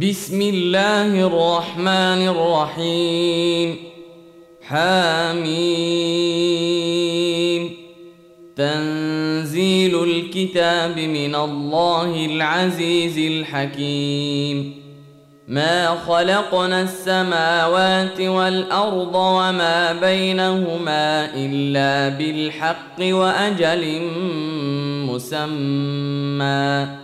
بسم الله الرحمن الرحيم. حميم. تنزيل الكتاب من الله العزيز الحكيم. ما خلقنا السماوات والأرض وما بينهما إلا بالحق وأجل مسمى.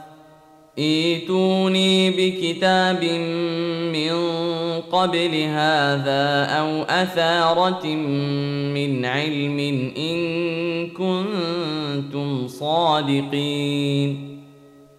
ايتوني بكتاب من قبل هذا أو أثارة من علم إن كنتم صادقين.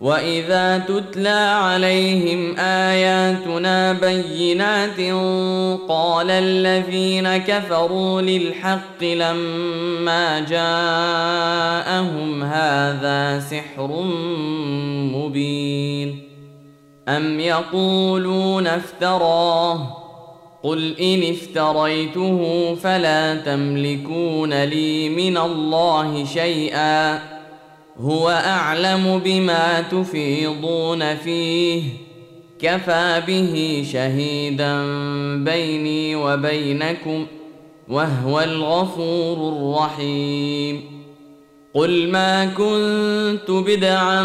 واذا تتلى عليهم اياتنا بينات قال الذين كفروا للحق لما جاءهم هذا سحر مبين ام يقولون افتراه قل ان افتريته فلا تملكون لي من الله شيئا هو أعلم بما تفيضون فيه. كفى به شهيدا بيني وبينكم وهو الغفور الرحيم. قل ما كنت بدعا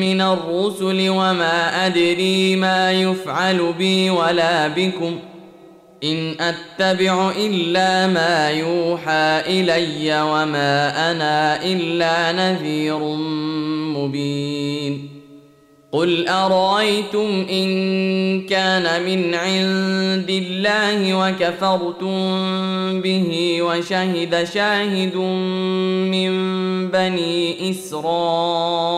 من الرسل وما أدري ما يفعل بي ولا بكم. إن أتبع إلا ما يوحى إلي وما أنا إلا نذير مبين. قل أرأيتم إن كان من عند الله وكفرتم به وشهد شاهد من بني إسرائيل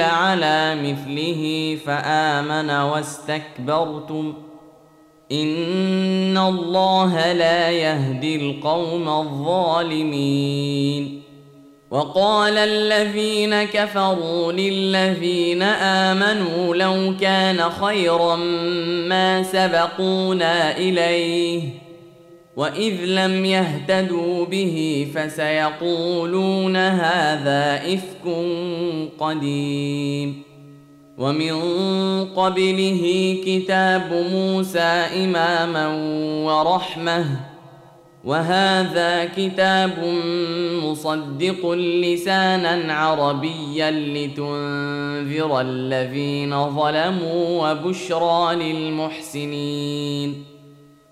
على مثله فآمن واستكبرتم ان الله لا يهدي القوم الظالمين. وقال الذين كفروا للذين امنوا لو كان خيرا ما سبقونا اليه واذ لم يهتدوا به فسيقولون هذا افك قديم. ومن قبله كتاب موسى إماما ورحمة. وهذا كتاب مصدق لسانا عربيا لتنذر الذين ظلموا وبشرى للمحسنين.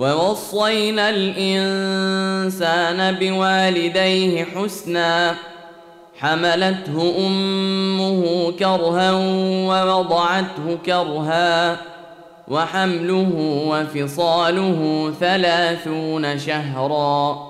ووصينا الإنسان بوالديه حسنا حملته أمه كرها ووضعته كرها وحمله وفصاله ثلاثون شهرا.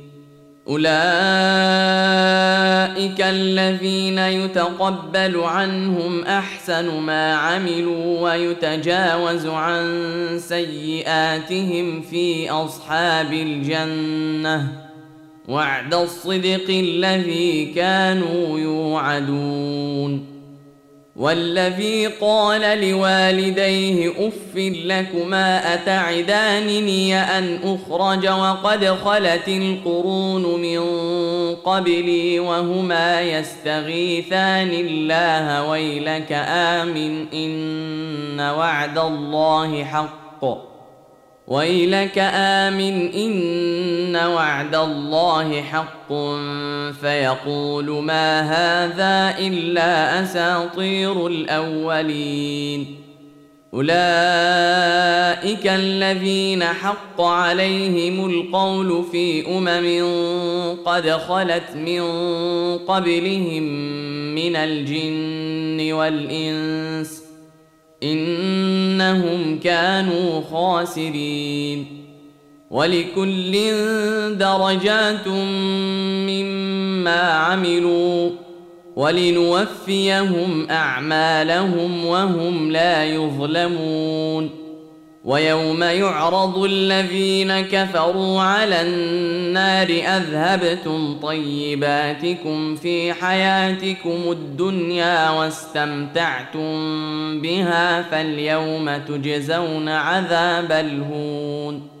اولئك الذين يتقبل عنهم احسن ما عملوا ويتجاوز عن سيئاتهم في اصحاب الجنه وعد الصدق الذي كانوا يوعدون والذي قال لوالديه اف لكما أتعدانني أن أخرج وقد خلت القرون من قبلي وهما يستغيثان الله ويلك آمن إن وعد الله حق ويلك امن ان وعد الله حق فيقول ما هذا الا اساطير الاولين اولئك الذين حق عليهم القول في امم قد خلت من قبلهم من الجن والانس إنهم كانوا خاسرين. ولكل درجات مما عملوا ولنوفيهم أعمالهم وهم لا يظلمون. ويوم يعرض الذين كفروا على النار أذهبتم طيباتكم في حياتكم الدنيا واستمتعتم بها فاليوم تجزون عذاب الهون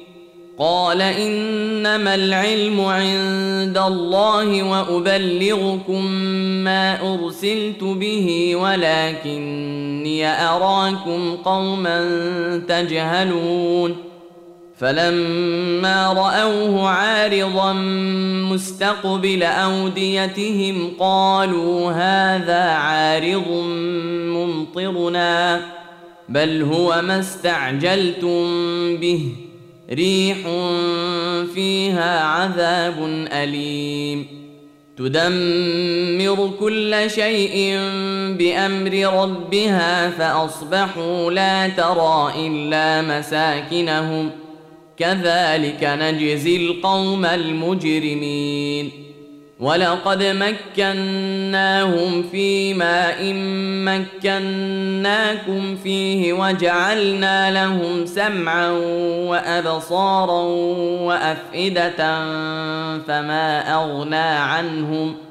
قال إنما العلم عند الله وأبلغكم ما أرسلت به ولكني أراكم قوما تجهلون. فلما رأوه عارضا مستقبل أوديتهم قالوا هذا عارض ممطرنا بل هو ما استعجلتم به. ريح فيها عذاب أليم. تدمر كل شيء بأمر ربها فأصبحوا لا ترى إلا مساكنهم. كذلك نجزي القوم المجرمين. ولقد مكناهم في ماء مكناكم فيه وجعلنا لهم سمعا وأبصارا وأفئدة فما أغنى عنهم ۖ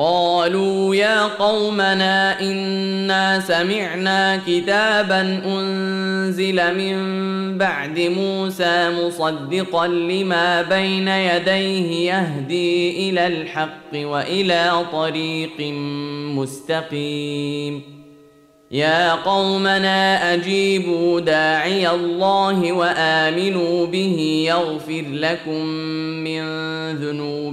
قالوا يا قومنا إنا سمعنا كتابا أنزل من بعد موسى مصدقا لما بين يديه يهدي إلى الحق وإلى طريق مستقيم. يا قومنا أجيبوا داعي الله وآمنوا به يغفر لكم من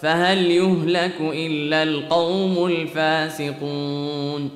فهل يهلك إلا القوم الفاسقون